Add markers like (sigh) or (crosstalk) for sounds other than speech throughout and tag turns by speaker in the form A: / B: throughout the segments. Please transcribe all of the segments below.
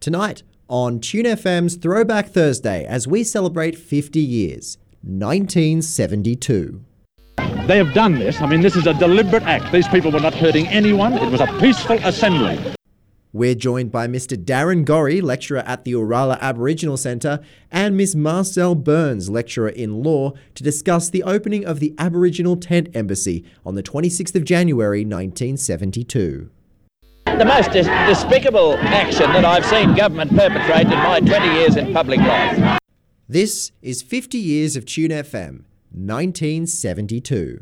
A: Tonight on Tune FM's Throwback Thursday as we celebrate 50 years, 1972.
B: They have done this. I mean, this is a deliberate act. These people were not hurting anyone. It was a peaceful assembly.
A: We're joined by Mr. Darren Gorry, lecturer at the Oorala Aboriginal Centre, and Miss Marcelle Burns, lecturer in law, to discuss the opening of the Aboriginal Tent Embassy on the 26th of January 1972
C: the most dis- despicable action that I've seen government perpetrate in my 20 years in public life.
A: This is 50 Years of Tune FM, 1972.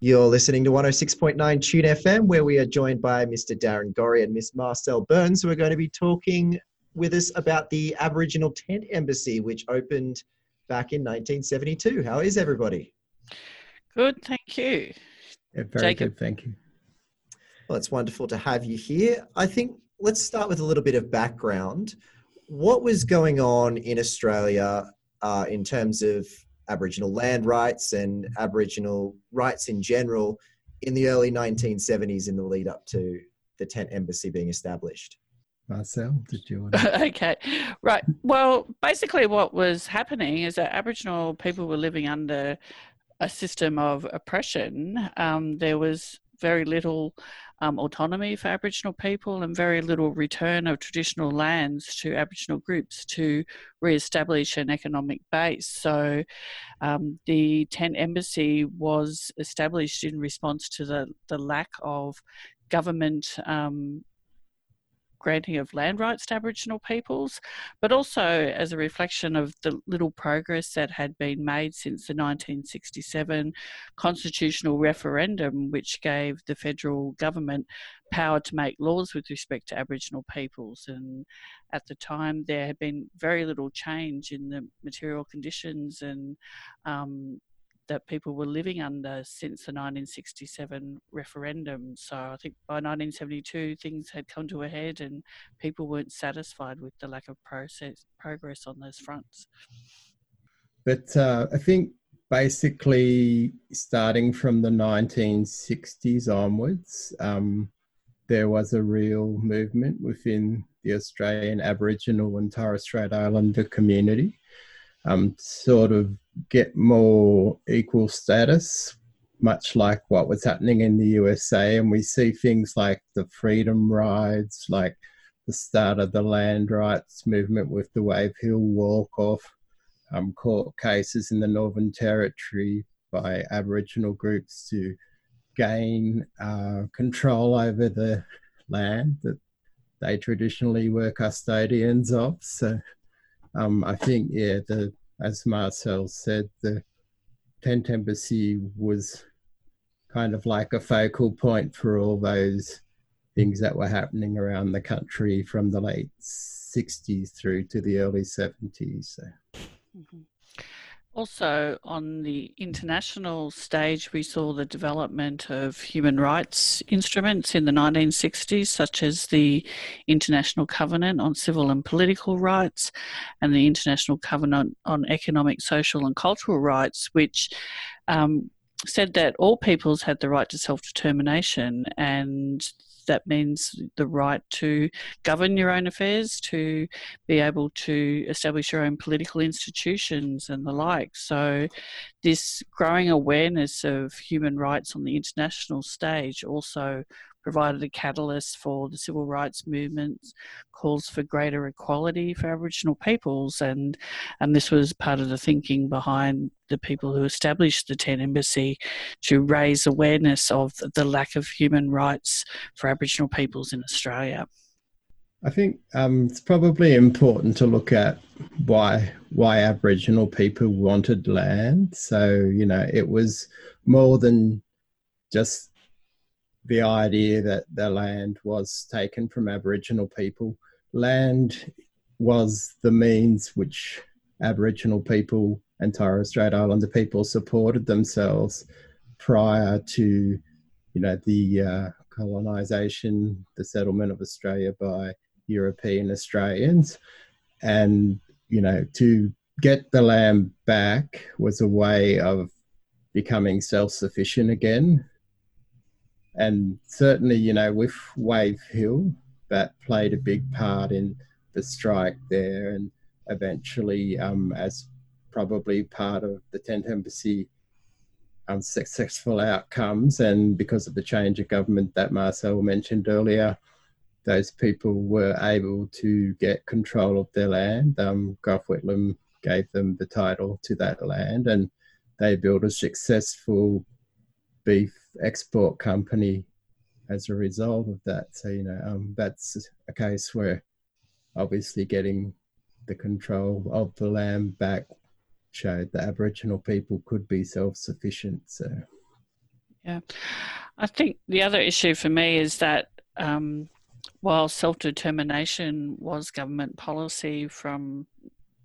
A: You're listening to 106.9 Tune FM, where we are joined by Mr. Darren Gorrie and Miss Marcelle Burns, who are going to be talking with us about the Aboriginal Tent Embassy, which opened back in 1972. How is everybody?
D: Good, thank you.
E: Yeah, very Jacob. good, thank you.
A: Well, it's wonderful to have you here. I think let's start with a little bit of background. What was going on in Australia uh, in terms of Aboriginal land rights and Aboriginal rights in general in the early 1970s in the lead up to the tent embassy being established?
E: Marcelle, did you want (laughs)
D: to? okay, right. Well, basically, what was happening is that Aboriginal people were living under a system of oppression. Um, there was very little um, autonomy for Aboriginal people and very little return of traditional lands to Aboriginal groups to re-establish an economic base. So um, the tent embassy was established in response to the, the lack of government um, granting of land rights to Aboriginal peoples, but also as a reflection of the little progress that had been made since the 1967 constitutional referendum, which gave the federal government power to make laws with respect to Aboriginal peoples. And at the time, there had been very little change in the material conditions and um, that people were living under since the 1967 referendum. So I think by 1972 things had come to a head and people weren't satisfied with the lack of process progress on those fronts.
E: But uh, I think basically starting from the 1960s onwards, um, there was a real movement within the Australian Aboriginal and Torres Strait Islander community um, sort of get more equal status, much like what was happening in the USA. And we see things like the freedom rides, like the start of the land rights movement with the Wave Hill walk off, um, court cases in the Northern Territory by Aboriginal groups to gain uh, control over the land that they traditionally were custodians of. So um, I think, yeah, the as Marcelle said, the tent embassy was kind of like a focal point for all those things that were happening around the country from the late 60s through to the early 70s. So. Mm-hmm.
D: Also, on the international stage, we saw the development of human rights instruments in the 1960s, such as the International Covenant on Civil and Political Rights and the International Covenant on Economic, Social, and Cultural Rights, which um, said that all peoples had the right to self determination and that means the right to govern your own affairs, to be able to establish your own political institutions and the like. So, this growing awareness of human rights on the international stage also provided a catalyst for the civil rights movement, calls for greater equality for Aboriginal peoples, and and this was part of the thinking behind the people who established the Tent Embassy to raise awareness of the lack of human rights for Aboriginal peoples in Australia.
E: I think um, it's probably important to look at why why Aboriginal people wanted land. So you know, it was more than just the idea that the land was taken from Aboriginal people. Land was the means which Aboriginal people and Torres Strait Islander people supported themselves prior to, you know, the uh, colonisation, the settlement of Australia by European Australians, and you know, to get the land back was a way of becoming self-sufficient again. And certainly, you know, with Wave Hill, that played a big part in the strike there, and eventually, um, as probably part of the tent embassy unsuccessful outcomes, and because of the change of government that Marcelle mentioned earlier, those people were able to get control of their land. Um, Gough Whitlam gave them the title to that land, and they built a successful beef export company as a result of that. So, you know, um, that's a case where obviously getting the control of the land back showed that Aboriginal people could be self sufficient. So,
D: yeah. I think the other issue for me is that um, while self determination was government policy from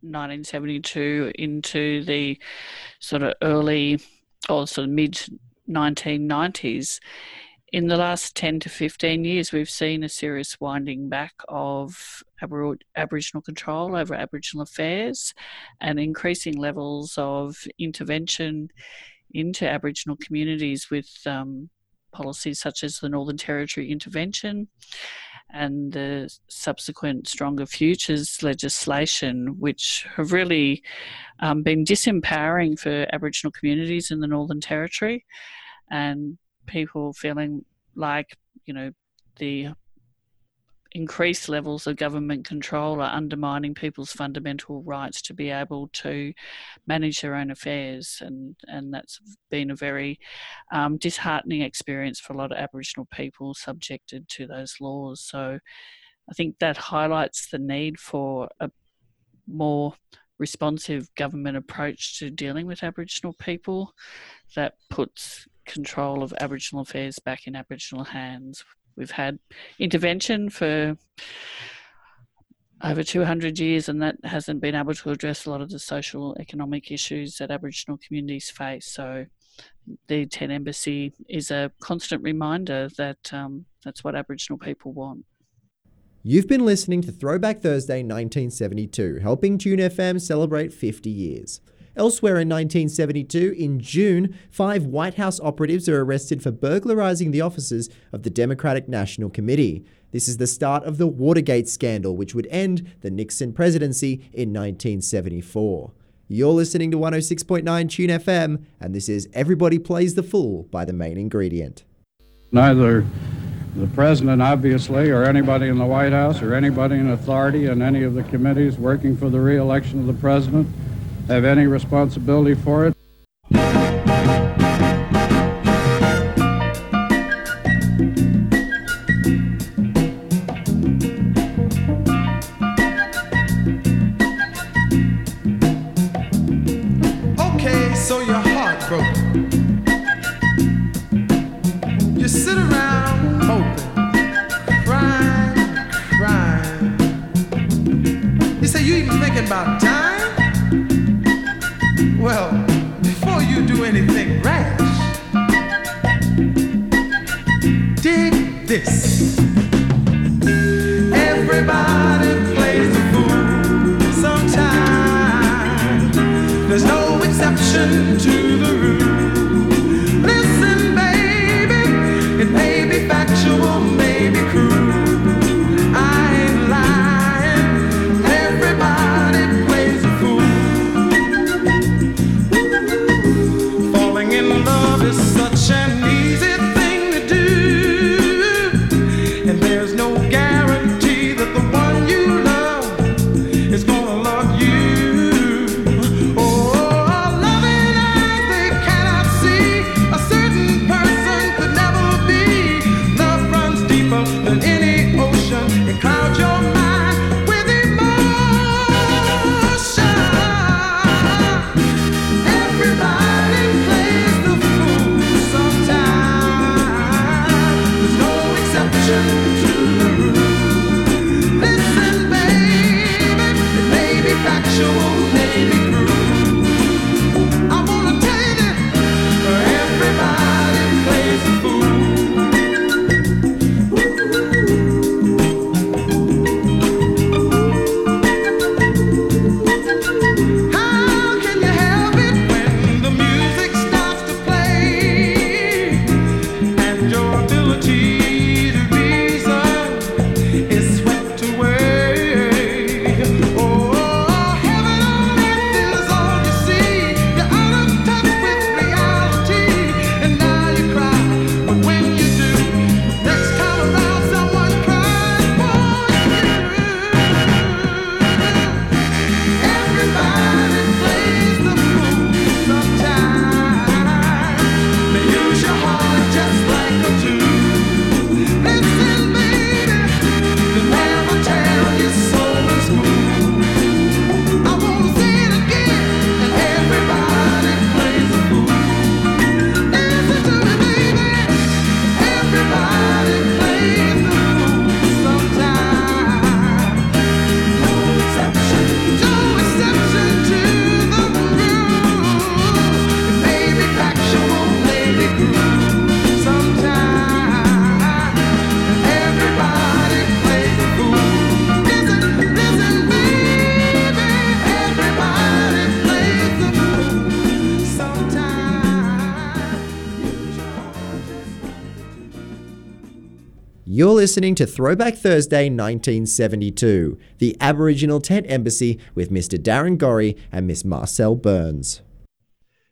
D: 1972 into the sort of early or sort of mid 1990s, in the last 10 to 15 years, we've seen a serious winding back of Aboriginal control over Aboriginal affairs and increasing levels of intervention into Aboriginal communities with um, policies such as the Northern Territory Intervention and the subsequent Stronger Futures legislation, which have really um, been disempowering for Aboriginal communities in the Northern Territory. And people feeling like you know the increased levels of government control are undermining people's fundamental rights to be able to manage their own affairs, and and that's been a very um, disheartening experience for a lot of Aboriginal people subjected to those laws. So, I think that highlights the need for a more responsive government approach to dealing with Aboriginal people that puts control of Aboriginal affairs back in Aboriginal hands. We've had intervention for over 200 years, and that hasn't been able to address a lot of the social economic issues that Aboriginal communities face. So, the Tent Embassy is a constant reminder that um, that's what Aboriginal people want.
A: You've been listening to Throwback Thursday 1972, helping Tune FM celebrate 50 years. Elsewhere in 1972, in June, five White House operatives are arrested for burglarizing the offices of the Democratic National Committee. This is the start of the Watergate scandal, which would end the Nixon presidency in 1974. You're listening to 106.9 Tune FM, and this is Everybody Plays the Fool by the main ingredient.
F: Neither the president, obviously, or anybody in the White House, or anybody in authority in any of the committees working for the reelection of the president have any responsibility for
G: it.
A: You're listening to Throwback Thursday 1972, the Aboriginal Tent Embassy with Mr. Darren Gorrie and Miss Marcelle Burns.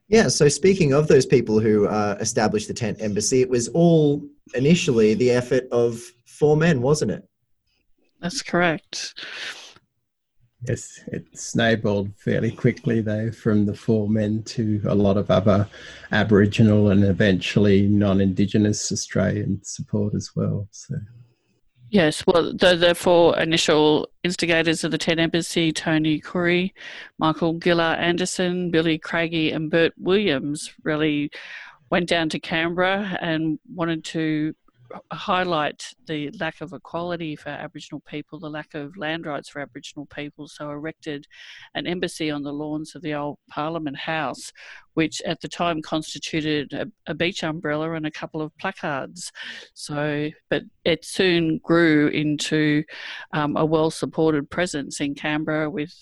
A: Yeah, so speaking of those people who uh, established the tent embassy, it was all initially the effort of four men, wasn't it?
D: That's correct.
E: Yes, it snowballed fairly quickly, though, from the four men to a lot of other Aboriginal and eventually non Indigenous Australian support as well. So.
D: Yes, well, the, the four initial instigators of the Tent Embassy Tony Coorey, Michael Ghillar Anderson, Billy Craigie, and Bert Williams really went down to Canberra and wanted to highlight the lack of equality for Aboriginal people, the lack of land rights for Aboriginal people, so erected an embassy on the lawns of the old Parliament House, which at the time constituted a, a beach umbrella and a couple of placards. So, but it soon grew into um, a well supported presence in Canberra with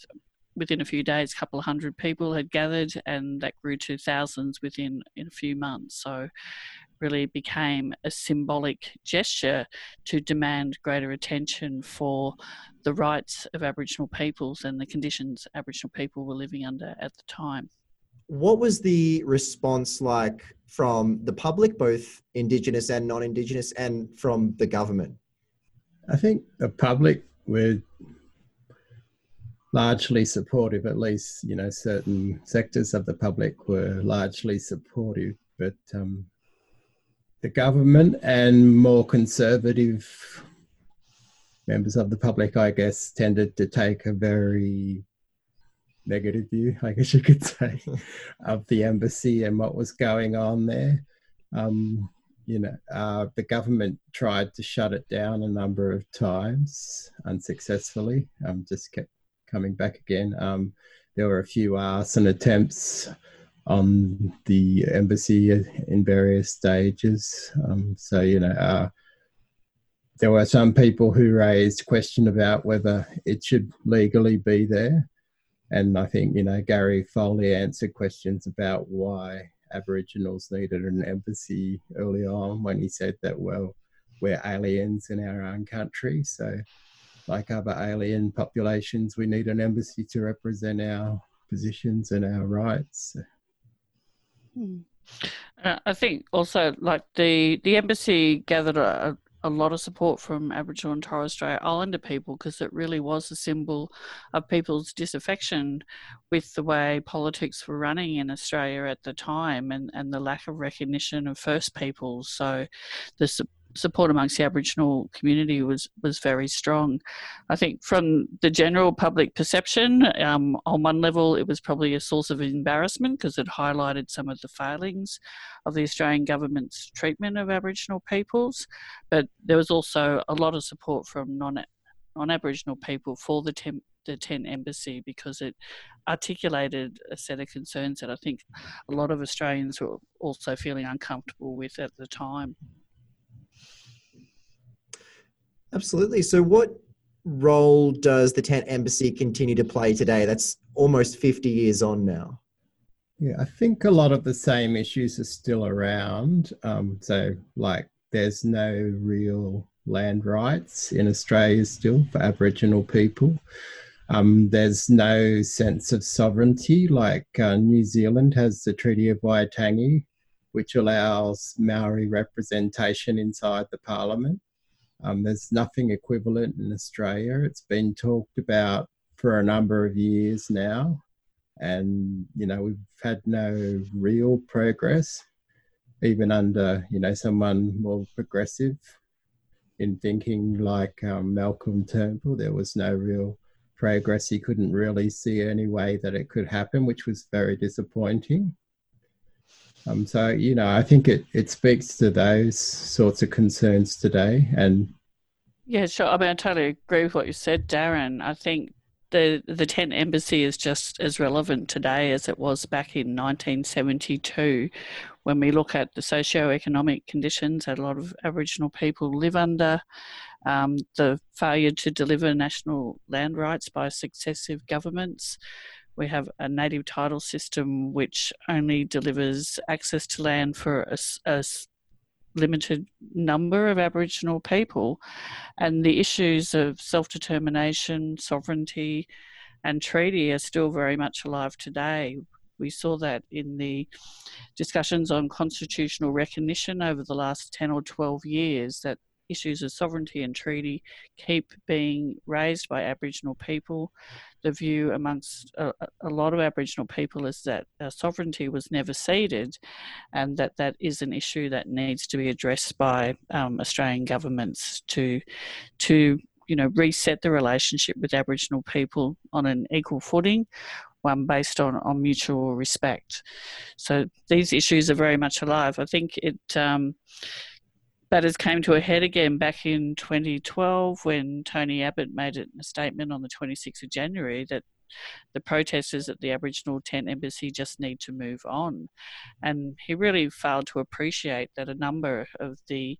D: within a few days, a couple of hundred people had gathered, and that grew to thousands within in a few months. So, really became a symbolic gesture to demand greater attention for the rights of Aboriginal peoples and the conditions Aboriginal people were living under at the time.
A: What was the response like from the public, both Indigenous and non Indigenous, and from the government?
E: I think the public were largely supportive, at least, you know, certain sectors of the public were largely supportive, but um, the government and more conservative members of the public, I guess, tended to take a very negative view, (laughs) I guess you could say, (laughs) of the embassy and what was going on there. Um, you know, uh, the government tried to shut it down a number of times unsuccessfully. Um, just kept coming back again. Um, there were a few arson attempts on the embassy in various stages. Um, so, you know, uh, there were some people who raised question about whether it should legally be there. And I think, you know, Gary Foley answered questions about why Aboriginals needed an embassy early on when he said that, well, we're aliens in our own country. So, like other alien populations, we need an embassy to represent our positions and our rights.
D: I think also like the the embassy gathered a, a lot of support from Aboriginal and Torres Strait Islander people because it really was a symbol of people's disaffection with the way politics were running in Australia at the time and, and the lack of recognition of First Peoples. So the support amongst the Aboriginal community was was very strong. I think from the general public perception, um, on one level, it was probably a source of embarrassment because it highlighted some of the failings of the Australian government's treatment of Aboriginal peoples. But there was also a lot of support from non non Aboriginal people for the temp the tent embassy because it articulated a set of concerns that I think a lot of Australians were also feeling uncomfortable with at the time.
A: Absolutely. So, what role does the tent embassy continue to play today? That's almost 50 years on now.
E: Yeah, I think a lot of the same issues are still around. Um, so, like, there's no real land rights in Australia still for Aboriginal people. Um, there's no sense of sovereignty, like uh, New Zealand has the Treaty of Waitangi, which allows Maori representation inside the parliament. Um, there's nothing equivalent in Australia. It's been talked about for a number of years now, and you know we've had no real progress, even under you know someone more progressive in thinking like um, Malcolm Turnbull. There was no real progress. He couldn't really see any way that it could happen, which was very disappointing. Um, so you know, I think it it speaks to those sorts of concerns today, and
D: yeah, sure. I mean, I totally agree with what you said, Darren. I think the the tent embassy is just as relevant today as it was back in 1972, when we look at the socio-economic conditions that a lot of Aboriginal people live under. Um, the failure to deliver national land rights by successive governments, we have a native title system which only delivers access to land for a, a limited number of Aboriginal people, and the issues of self determination, sovereignty, and treaty are still very much alive today. We saw that in the discussions on constitutional recognition over the last 10 or 12 years, that issues of sovereignty and treaty keep being raised by Aboriginal people. The view amongst a, a, lot of Aboriginal people is that sovereignty was never ceded, and that that is an issue that needs to be addressed by um, Australian governments to to you know reset the relationship with Aboriginal people on an equal footing one based on, on mutual respect. So these issues are very much alive. I think it um, matters came to a head again back in 2012 when Tony Abbott made a statement on the 26th of January that the protesters at the Aboriginal tent embassy just need to move on. And he really failed to appreciate that a number of the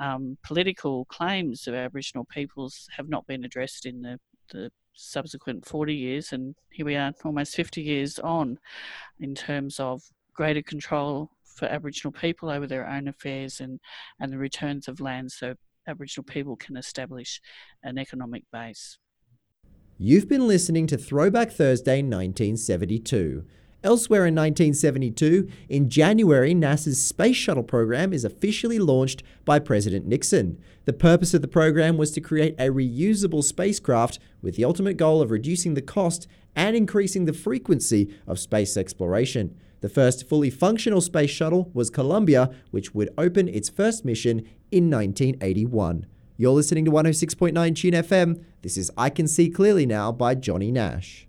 D: um, political claims of Aboriginal peoples have not been addressed in the, the subsequent 40 years. And here we are almost 50 years on in terms of greater control for Aboriginal people over their own affairs and, and the returns of land so Aboriginal people can establish an economic base.
A: You've been listening to Throwback Thursday 1972. Elsewhere in 1972, in January, NASA's Space Shuttle program is officially launched by President Nixon. The purpose of the program was to create a reusable spacecraft with the ultimate goal of reducing the cost and increasing the frequency of space exploration. The first fully functional space shuttle was Columbia, which would open its first mission in 1981. You're listening to 106.9 Tune FM. This is I Can See Clearly Now by Johnny Nash.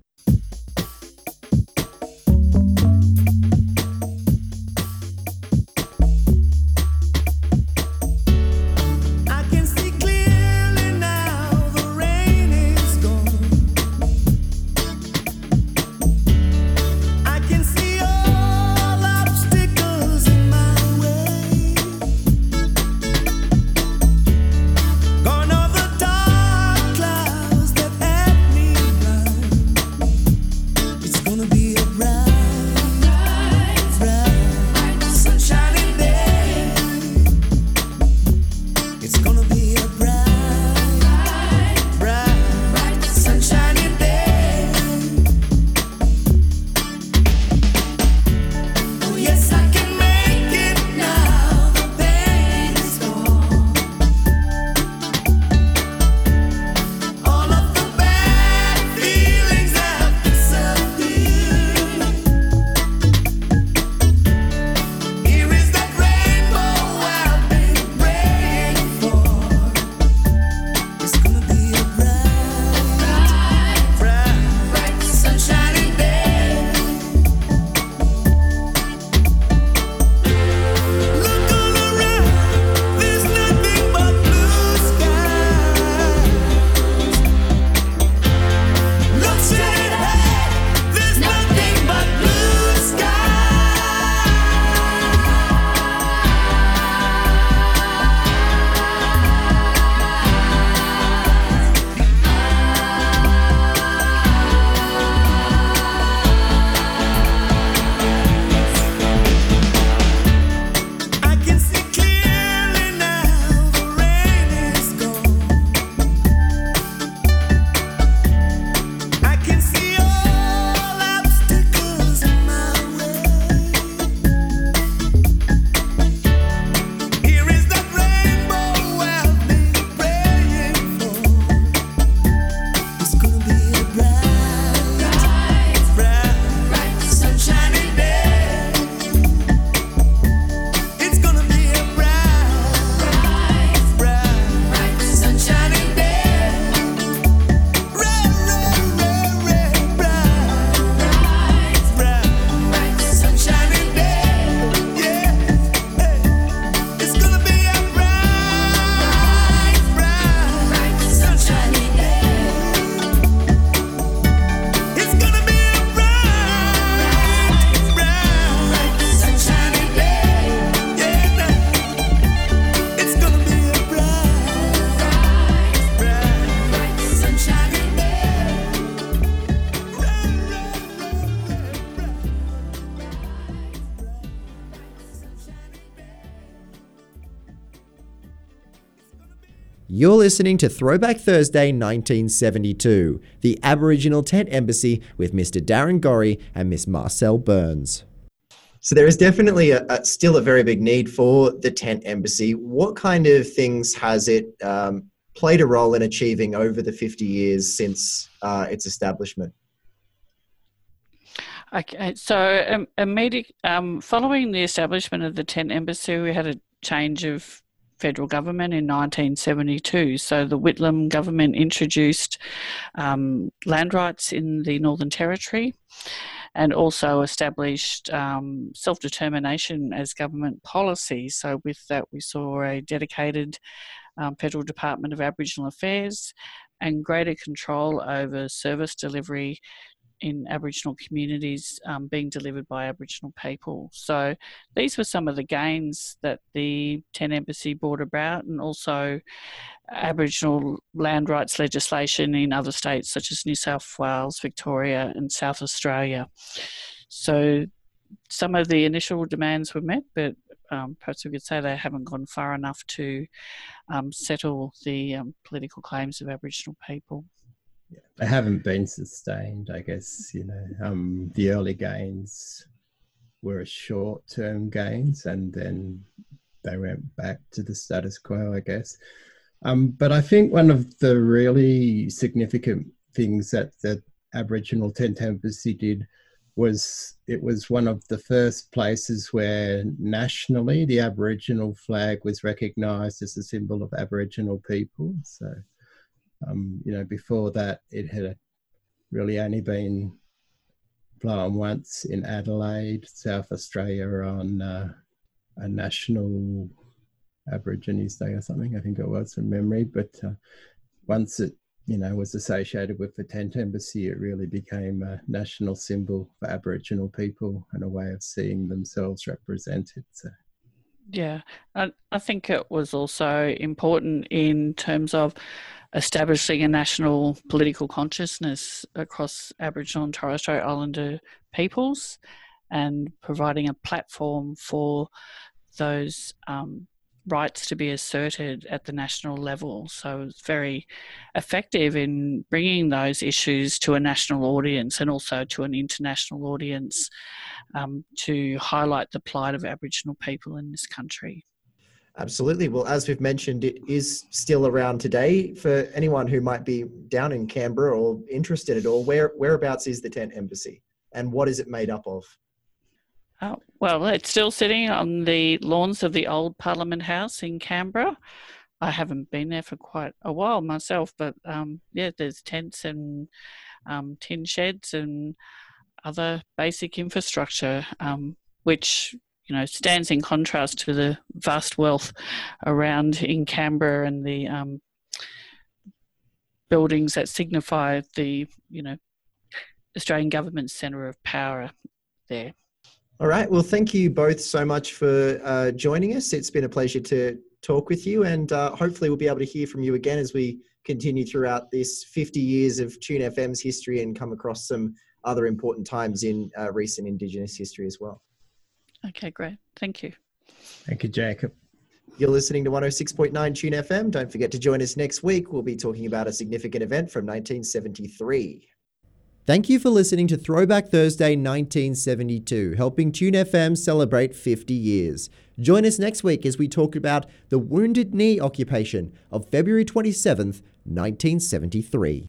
A: Listening to Throwback Thursday 1972, the Aboriginal Tent Embassy with Mr. Darren Gorrie and Miss Marcelle Burns. So there is definitely a, a, still a very big need for the tent embassy. What kind of things has it um, played a role in achieving over the 50 years since uh, its establishment?
D: Okay, so um, immediate, um, following the establishment of the tent embassy, we had a change of federal government in 1972. So the Whitlam government introduced um, land rights in the Northern Territory and also established um, self determination as government policy. So, with that, we saw a dedicated um, Federal Department of Aboriginal Affairs and greater control over service delivery in Aboriginal communities um, being delivered by Aboriginal people. So these were some of the gains that the Tent Embassy brought about, and also Aboriginal land rights legislation in other states such as New South Wales, Victoria, and South Australia. So some of the initial demands were met, but um, perhaps we could say they haven't gone far enough to um, settle the um, political claims of Aboriginal people
E: yeah, they haven't been sustained. I guess you know um, the early gains were short-term gains, and then they went back to the status quo. I guess, um, but I think one of the really significant things that the Aboriginal Tent Embassy did was it was one of the first places where nationally the Aboriginal flag was recognised as a symbol of Aboriginal people. So um, you know, before that, it had really only been flown once in Adelaide, South Australia, on uh, a national Aborigines Day or something. I think it was from memory. But uh, once it, you know, was associated with the tent embassy, it really became a national symbol for Aboriginal people and a way of seeing themselves represented. So.
D: Yeah, I, I think it was also important in terms of establishing a national political consciousness across Aboriginal and Torres Strait Islander peoples and providing a platform for those um, rights to be asserted at the national level. So it's very effective in bringing those issues to a national audience and also to an international audience um, to highlight the plight of Aboriginal people in this country.
A: Absolutely. Well, as we've mentioned, it is still around today for anyone who might be down in Canberra or interested at all. Where whereabouts is the tent embassy, and what is it made up of?
D: Oh, well, it's still sitting on the lawns of the old Parliament House in Canberra. I haven't been there for quite a while myself, but um, yeah, there's tents and um, tin sheds and other basic infrastructure, um, which you know, stands in contrast to the vast wealth around in Canberra and the um, buildings that signify the, you know, Australian government centre of power there.
A: All right. Well, thank you both so much for uh, joining us. It's been a pleasure to talk with you, and uh, hopefully, we'll be able to hear from you again as we continue throughout this 50 years of Tune FM's history and come across some other important times in uh, recent Indigenous history as well.
D: Okay, great. Thank you.
E: Thank you, Jacob.
A: You're listening to 106.9 Tune FM. Don't forget to join us next week. We'll be talking about a significant event from 1973. Thank you for listening to Throwback Thursday 1972, helping Tune FM celebrate 50 years. Join us next week as we talk about the Wounded Knee occupation of February 27th, 1973.